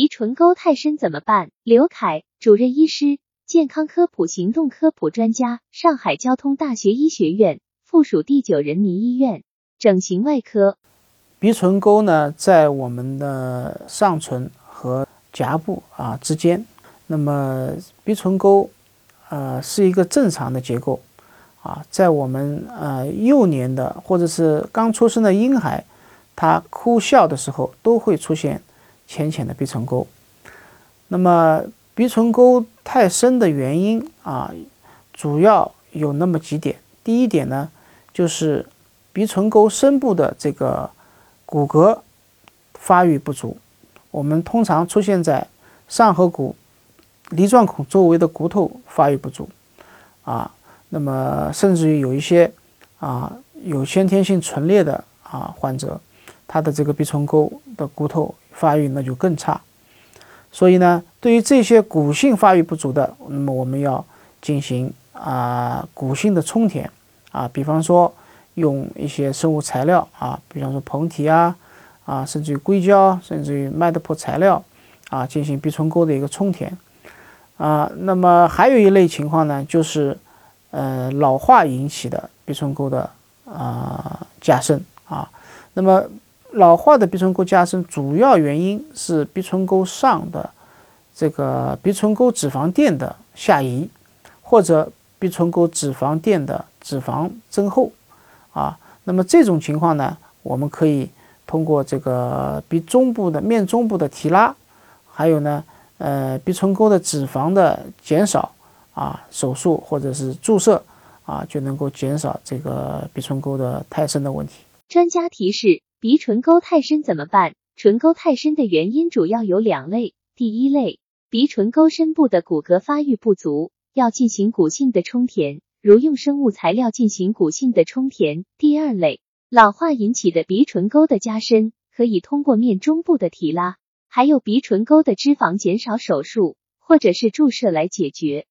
鼻唇沟太深怎么办？刘凯，主任医师，健康科普行动科普专家，上海交通大学医学院附属第九人民医院整形外科。鼻唇沟呢，在我们的上唇和颊部啊之间。那么鼻唇沟，呃，是一个正常的结构啊，在我们呃幼年的或者是刚出生的婴孩，他哭笑的时候都会出现。浅浅的鼻唇沟，那么鼻唇沟太深的原因啊，主要有那么几点。第一点呢，就是鼻唇沟深部的这个骨骼发育不足。我们通常出现在上颌骨梨状孔周围的骨头发育不足啊，那么甚至于有一些啊有先天性唇裂的啊患者，他的这个鼻唇沟的骨头。发育那就更差，所以呢，对于这些骨性发育不足的，那么我们要进行啊骨性的充填啊，比方说用一些生物材料啊，比方说膨体啊啊，甚至于硅胶，甚至于麦德普材料啊，进行鼻唇沟的一个充填啊。那么还有一类情况呢，就是呃老化引起的鼻唇沟的啊加深啊，那么。老化的鼻唇沟加深，主要原因是鼻唇沟上的这个鼻唇沟脂肪垫的下移，或者鼻唇沟脂肪垫的脂肪增厚啊。那么这种情况呢，我们可以通过这个鼻中部的面中部的提拉，还有呢，呃，鼻唇沟的脂肪的减少啊，手术或者是注射啊，就能够减少这个鼻唇沟的太深的问题。专家提示。鼻唇沟太深怎么办？唇沟太深的原因主要有两类。第一类，鼻唇沟深部的骨骼发育不足，要进行骨性的充填，如用生物材料进行骨性的充填。第二类，老化引起的鼻唇沟的加深，可以通过面中部的提拉，还有鼻唇沟的脂肪减少手术或者是注射来解决。